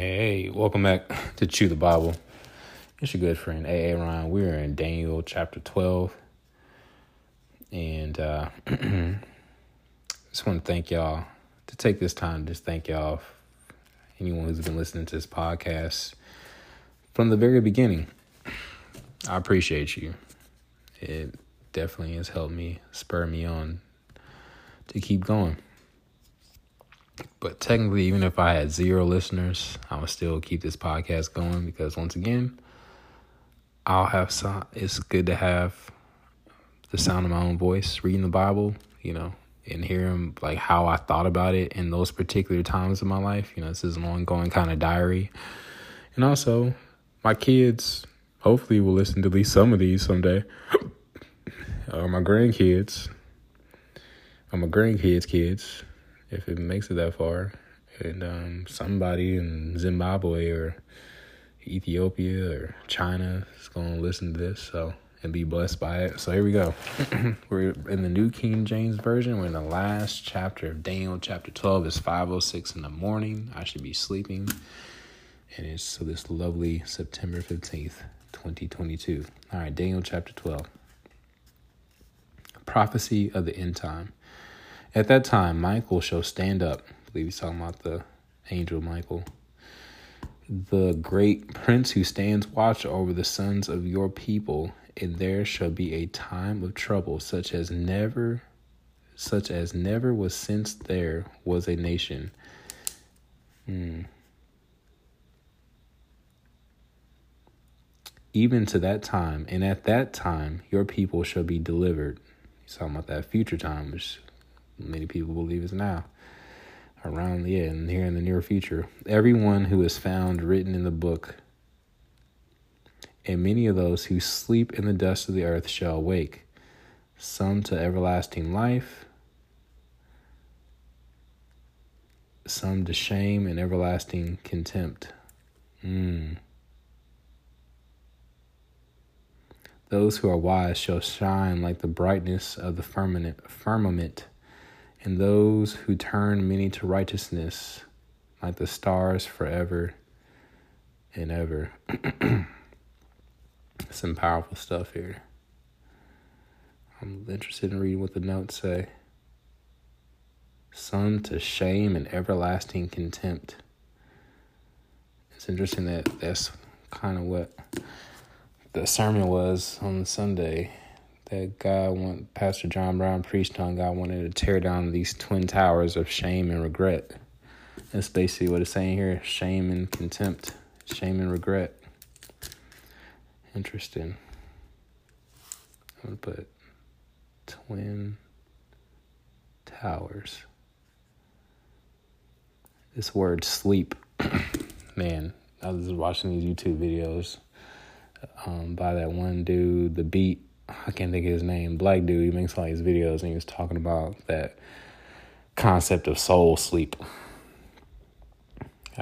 Hey, welcome back to Chew the Bible. It's your good friend AA Ryan. We're in Daniel chapter 12. And uh just want to thank y'all to take this time, just thank y'all, anyone who's been listening to this podcast from the very beginning. I appreciate you. It definitely has helped me spur me on to keep going. But technically, even if I had zero listeners, I would still keep this podcast going because once again, I'll have some. It's good to have the sound of my own voice reading the Bible, you know, and hearing like how I thought about it in those particular times of my life. You know, this is an ongoing kind of diary, and also my kids hopefully will listen to at least some of these someday, or uh, my grandkids, or my grandkids' kids if it makes it that far. And um, somebody in Zimbabwe or Ethiopia or China is going to listen to this so and be blessed by it. So here we go. We're in the New King James Version. We're in the last chapter of Daniel, chapter 12. It's 5.06 in the morning. I should be sleeping. And it's so this lovely September 15th, 2022. All right, Daniel chapter 12. Prophecy of the end time. At that time, Michael shall stand up. I believe he's talking about the angel Michael. The great prince who stands watch over the sons of your people, and there shall be a time of trouble such as never such as never was since there was a nation. Hmm. Even to that time, and at that time your people shall be delivered. He's talking about that future time, which many people believe is now around the end here in the near future. Everyone who is found written in the book and many of those who sleep in the dust of the earth shall awake. Some to everlasting life some to shame and everlasting contempt. Mm. those who are wise shall shine like the brightness of the firmament firmament and those who turn many to righteousness, like the stars forever and ever. Some powerful stuff here. I'm interested in reading what the notes say. Some to shame and everlasting contempt. It's interesting that that's kind of what the sermon was on Sunday that God want Pastor John Brown preached on. God wanted to tear down these twin towers of shame and regret. That's basically what it's saying here: shame and contempt, shame and regret. Interesting. I'm gonna put twin towers. This word sleep, man. I was watching these YouTube videos um, by that one dude, the beat I can't think of his name, black dude. He makes all these videos and he was talking about that concept of soul sleep.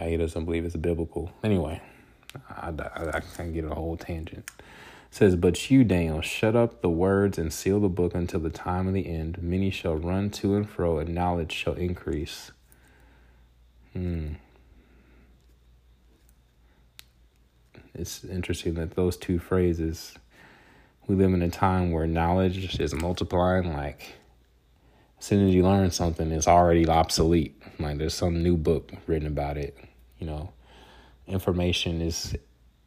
He doesn't believe it's biblical. Anyway, I, I, I can get a whole tangent. It says, But you, Daniel, shut up the words and seal the book until the time of the end. Many shall run to and fro, and knowledge shall increase. Hmm. It's interesting that those two phrases we live in a time where knowledge is multiplying. Like, as soon as you learn something, it's already obsolete. Like, there's some new book written about it. You know, information is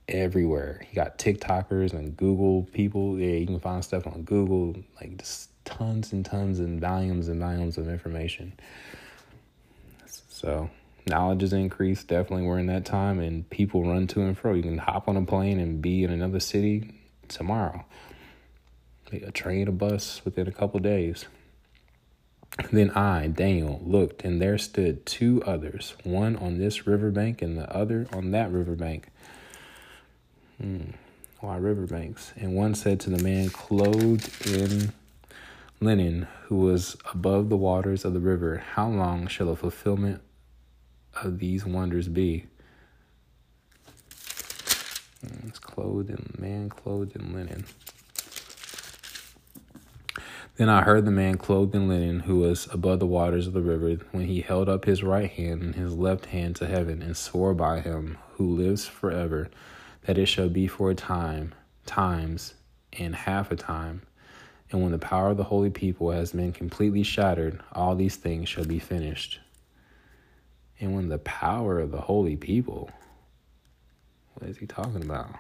everywhere. You got TikTokers and Google people. Yeah, you can find stuff on Google, like just tons and tons and volumes and volumes of information. So, knowledge is increased. Definitely, we're in that time, and people run to and fro. You can hop on a plane and be in another city tomorrow a train, a bus within a couple days. Then I, Daniel, looked, and there stood two others, one on this riverbank and the other on that riverbank. Hmm. Why riverbanks? And one said to the man clothed in linen, who was above the waters of the river, How long shall the fulfillment of these wonders be? Hmm, it's clothed in man clothed in linen. Then I heard the man clothed in linen who was above the waters of the river when he held up his right hand and his left hand to heaven and swore by him who lives forever that it shall be for a time, times, and half a time. And when the power of the holy people has been completely shattered, all these things shall be finished. And when the power of the holy people, what is he talking about?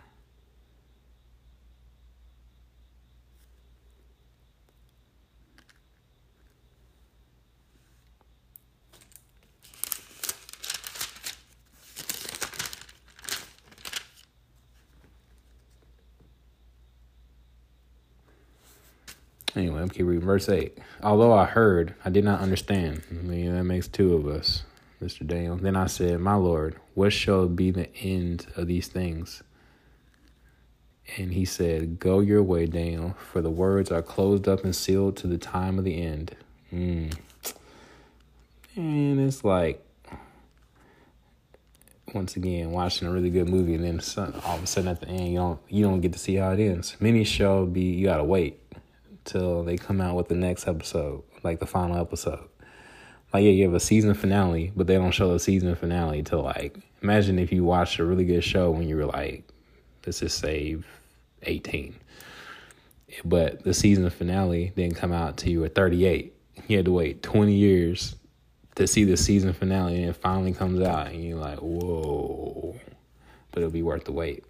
Anyway, I'm keep reading verse 8. Although I heard, I did not understand. I mean, that makes two of us, Mr. Daniel. Then I said, My Lord, what shall be the end of these things? And he said, Go your way, Daniel, for the words are closed up and sealed to the time of the end. Mm. And it's like, once again, watching a really good movie, and then all of a sudden at the end, you don't you don't get to see how it ends. Many shall be, you gotta wait they come out with the next episode, like the final episode. Like yeah, you have a season finale, but they don't show the season finale till like imagine if you watched a really good show when you were like, let's just say eighteen. But the season finale didn't come out till you were thirty eight. You had to wait twenty years to see the season finale and it finally comes out and you're like, whoa. But it'll be worth the wait.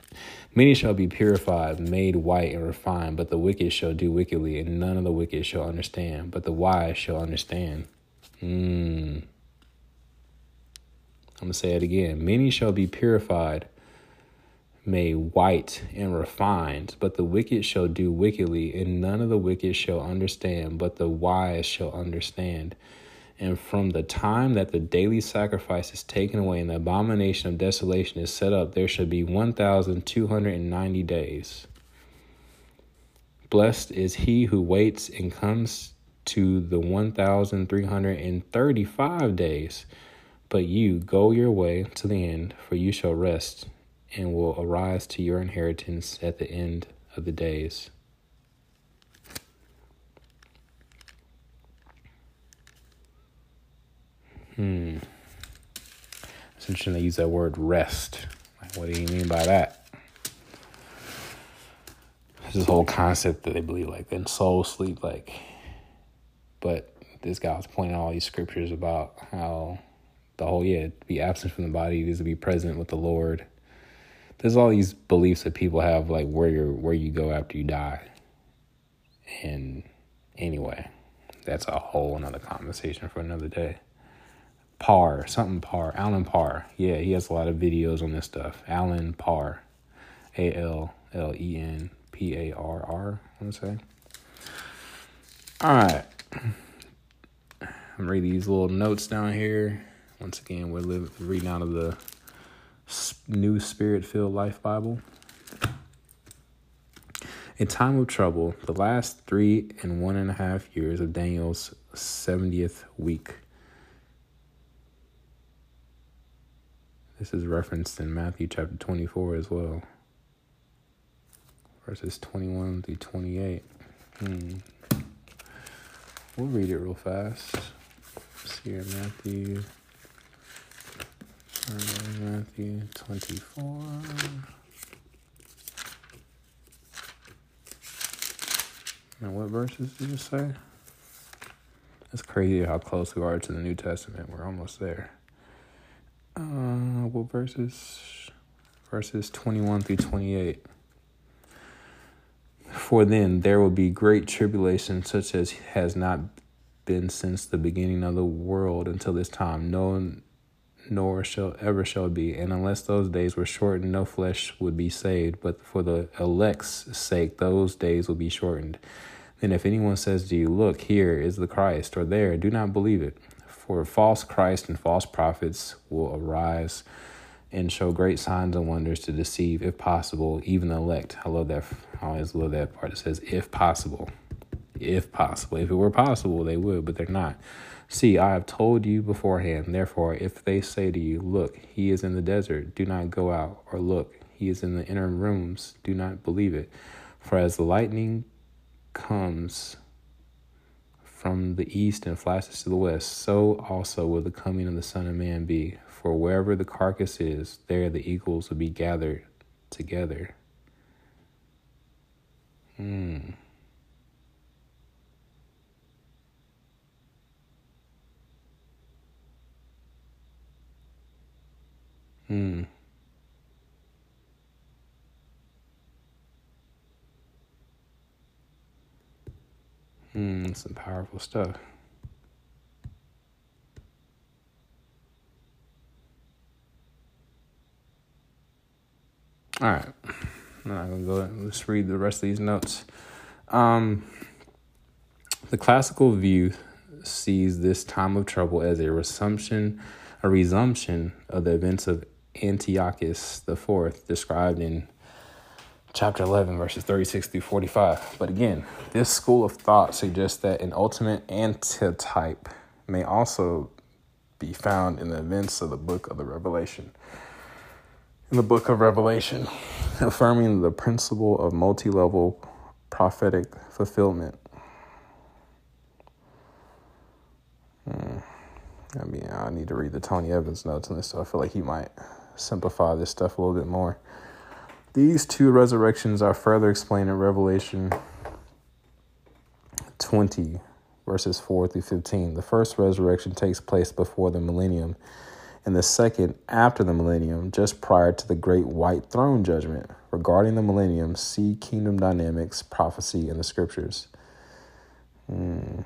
Many shall be purified, made white and refined, but the wicked shall do wickedly, and none of the wicked shall understand, but the wise shall understand. Mm. I'm going to say it again. Many shall be purified, made white and refined, but the wicked shall do wickedly, and none of the wicked shall understand, but the wise shall understand. And from the time that the daily sacrifice is taken away and the abomination of desolation is set up, there shall be 1,290 days. Blessed is he who waits and comes to the 1,335 days. But you go your way to the end, for you shall rest and will arise to your inheritance at the end of the days. Hmm. It's interesting they use that word rest. Like, what do you mean by that? This whole concept that they believe like in soul sleep, like but this guy was pointing out all these scriptures about how the whole yeah, to be absent from the body is to be present with the Lord. There's all these beliefs that people have like where you where you go after you die. And anyway, that's a whole another conversation for another day. Parr, something Parr, Allen Parr. Yeah, he has a lot of videos on this stuff. Allen Parr, A L L E N P A R R. To say. All right, I'm reading these little notes down here. Once again, we're living, reading out of the New Spirit Filled Life Bible. In time of trouble, the last three and one and a half years of Daniel's 70th week This is referenced in Matthew chapter 24 as well, verses 21 through 28. Hmm. We'll read it real fast. Let's see here, Matthew. Matthew 24. Now, what verses did you say? It's crazy how close we are to the New Testament. We're almost there uh, what verses? Verses 21 through 28. For then there will be great tribulation, such as has not been since the beginning of the world until this time, no, nor shall ever shall be. And unless those days were shortened, no flesh would be saved. But for the elect's sake, those days will be shortened. Then if anyone says to you, Look, here is the Christ, or there, do not believe it. For false Christ and false prophets will arise and show great signs and wonders to deceive, if possible, even the elect. I love that. I always love that part. It says, if possible. If possible. If it were possible, they would, but they're not. See, I have told you beforehand. Therefore, if they say to you, Look, he is in the desert, do not go out, or look, he is in the inner rooms, do not believe it. For as the lightning comes from the east and flashes to the west, so also will the coming of the Son of Man be. For wherever the carcass is, there the eagles will be gathered together. Hmm. Hmm. Some powerful stuff. All right. I'm not gonna go. Let's read the rest of these notes. Um, the classical view sees this time of trouble as a resumption, a resumption of the events of Antiochus IV, described in chapter 11, verses 36 through 45. But again, this school of thought suggests that an ultimate antitype may also be found in the events of the book of the Revelation. In the book of Revelation, affirming the principle of multi level prophetic fulfillment. Hmm. I mean, I need to read the Tony Evans notes on this, so I feel like he might simplify this stuff a little bit more. These two resurrections are further explained in Revelation 20, verses 4 through 15. The first resurrection takes place before the millennium, and the second after the millennium, just prior to the great white throne judgment. Regarding the millennium, see kingdom dynamics, prophecy, and the scriptures. Hmm.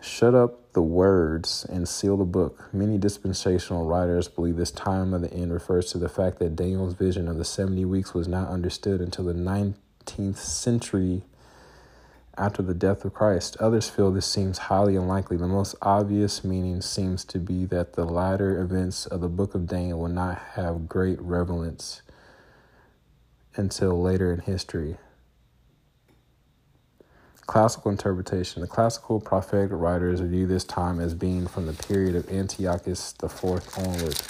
Shut up the words and seal the book. Many dispensational writers believe this time of the end refers to the fact that Daniel's vision of the 70 weeks was not understood until the 19th century after the death of Christ. Others feel this seems highly unlikely. The most obvious meaning seems to be that the latter events of the book of Daniel will not have great relevance until later in history. Classical interpretation. The classical prophetic writers view this time as being from the period of Antiochus IV onward.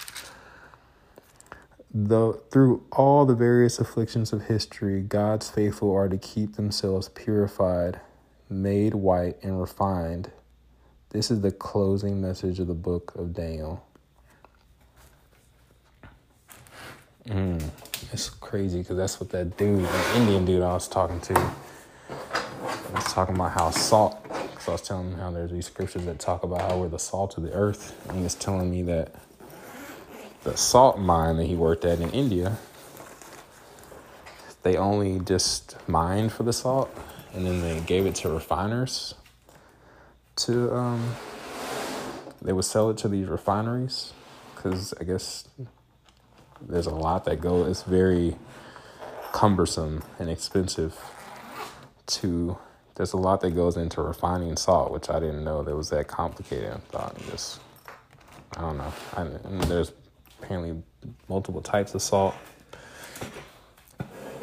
Though through all the various afflictions of history, God's faithful are to keep themselves purified, made white, and refined. This is the closing message of the book of Daniel. Mm, it's crazy because that's what that dude, that Indian dude I was talking to, was talking about how salt, because I was telling him how there's these scriptures that talk about how we're the salt of the earth. And he was telling me that the salt mine that he worked at in India, they only just mined for the salt and then they gave it to refiners to, um, they would sell it to these refineries because I guess there's a lot that go, it's very cumbersome and expensive to there's a lot that goes into refining salt, which I didn't know that was that complicated. I thought just, I don't know. I, and there's apparently multiple types of salt.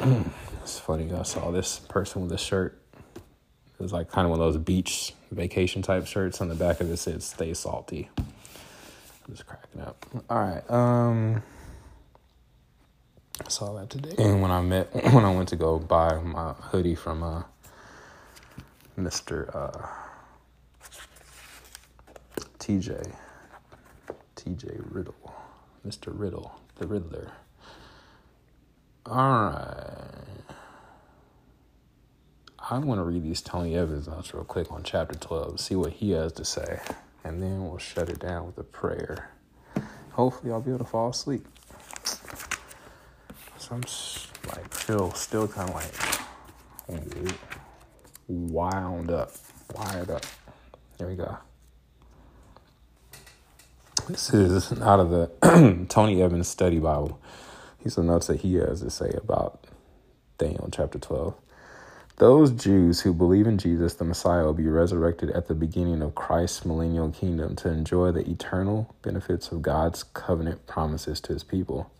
it's funny. I saw this person with a shirt. It was like kind of one of those beach vacation type shirts. On the back of it said "Stay salty." I'm just cracking up. All right. Um, I saw that today. And when I met, when I went to go buy my hoodie from uh Mr. Uh, TJ, TJ Riddle, Mr. Riddle, the Riddler. All right. I'm going to read these Tony Evans notes real quick on chapter 12, see what he has to say, and then we'll shut it down with a prayer. Hopefully, I'll be able to fall asleep. So I'm like, feel still kind of like, wound up, wired up. There we go. This is out of the Tony Evans Study Bible. These are notes that he has to say about Daniel chapter 12. Those Jews who believe in Jesus, the Messiah, will be resurrected at the beginning of Christ's millennial kingdom to enjoy the eternal benefits of God's covenant promises to his people.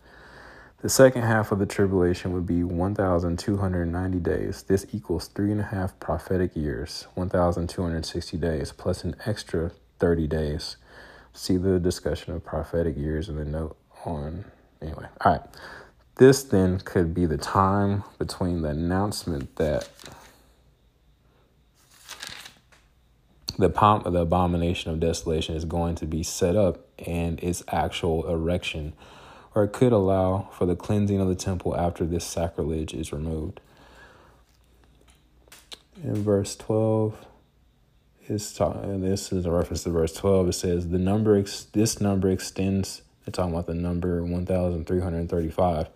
The second half of the tribulation would be 1,290 days. This equals three and a half prophetic years, 1,260 days, plus an extra 30 days. See the discussion of prophetic years in the note on. Anyway, all right. This then could be the time between the announcement that the pom- the abomination of desolation is going to be set up and its actual erection, or it could allow for the cleansing of the temple after this sacrilege is removed. In verse 12, is talking, this is a reference to verse 12. It says, the number, ex- this number extends, they're talking about the number 1,335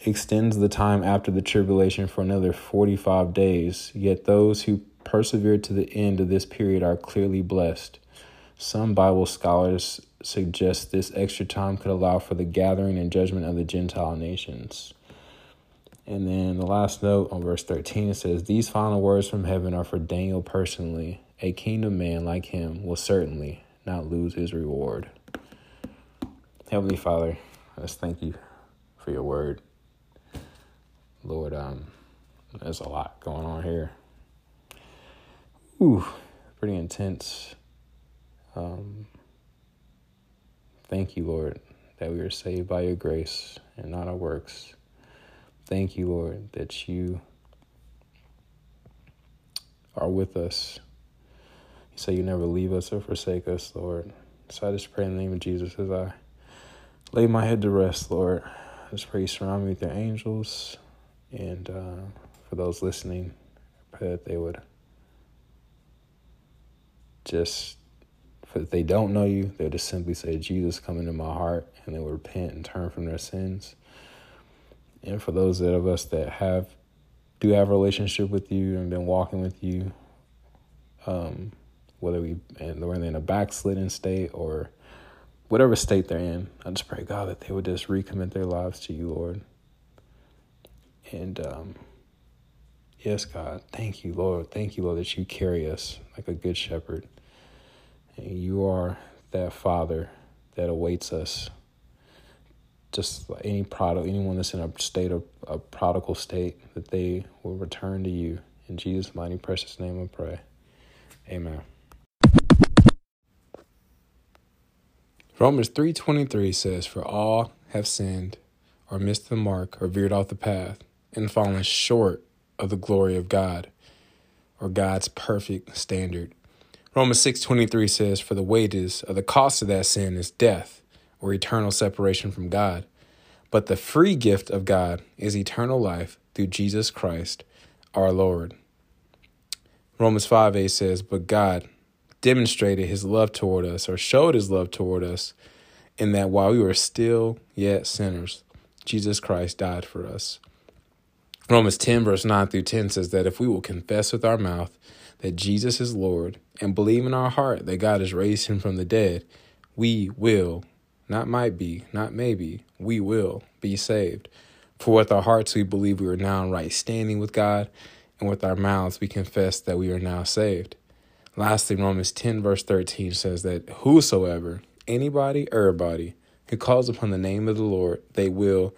extends the time after the tribulation for another 45 days. Yet those who persevere to the end of this period are clearly blessed. Some Bible scholars suggest this extra time could allow for the gathering and judgment of the Gentile nations. And then the last note on verse 13 it says, These final words from heaven are for Daniel personally. A kingdom man like him will certainly not lose his reward. Heavenly Father, let's thank you for your word. Lord, um, there's a lot going on here. Ooh, pretty intense. Um, thank you, Lord, that we are saved by your grace and not our works. Thank you, Lord, that you are with us. You say you never leave us or forsake us, Lord. So I just pray in the name of Jesus as I lay my head to rest, Lord. I just pray you surround me with your angels. And uh, for those listening, I pray that they would just, if they don't know you, they'll just simply say, Jesus, come into my heart, and they will repent and turn from their sins. And for those of us that have, do have a relationship with you and been walking with you, um, whether we and we're in a backslidden state or whatever state they're in, I just pray God that they would just recommit their lives to you, Lord. And um, yes, God, thank you, Lord. Thank you, Lord, that you carry us like a good shepherd. And you are that Father that awaits us. Just any product, anyone that's in a state of a prodigal state, that they will return to you. In Jesus' mighty precious name I pray. Amen. Romans 3:23 says for all have sinned or missed the mark or veered off the path and fallen short of the glory of God or God's perfect standard. Romans 6:23 says for the wages of the cost of that sin is death or eternal separation from God. But the free gift of God is eternal life through Jesus Christ our Lord. Romans 5 8 says, But God demonstrated his love toward us, or showed his love toward us, in that while we were still yet sinners, Jesus Christ died for us. Romans 10, verse 9 through 10 says that if we will confess with our mouth that Jesus is Lord and believe in our heart that God has raised him from the dead, we will, not might be, not maybe, we will be saved. For with our hearts we believe we are now in right standing with God, and with our mouths we confess that we are now saved. Lastly, Romans 10, verse 13 says that whosoever, anybody, or everybody, who calls upon the name of the Lord, they will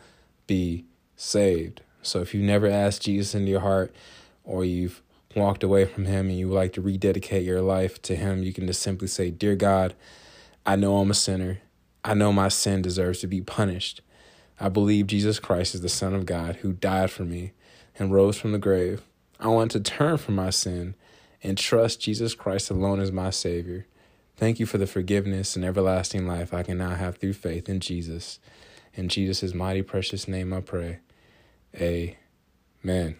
be saved. So if you've never asked Jesus into your heart or you've walked away from him and you would like to rededicate your life to him, you can just simply say, Dear God, I know I'm a sinner. I know my sin deserves to be punished. I believe Jesus Christ is the Son of God who died for me and rose from the grave. I want to turn from my sin and trust Jesus Christ alone as my Savior. Thank you for the forgiveness and everlasting life I can now have through faith in Jesus. In Jesus' mighty precious name I pray. Amen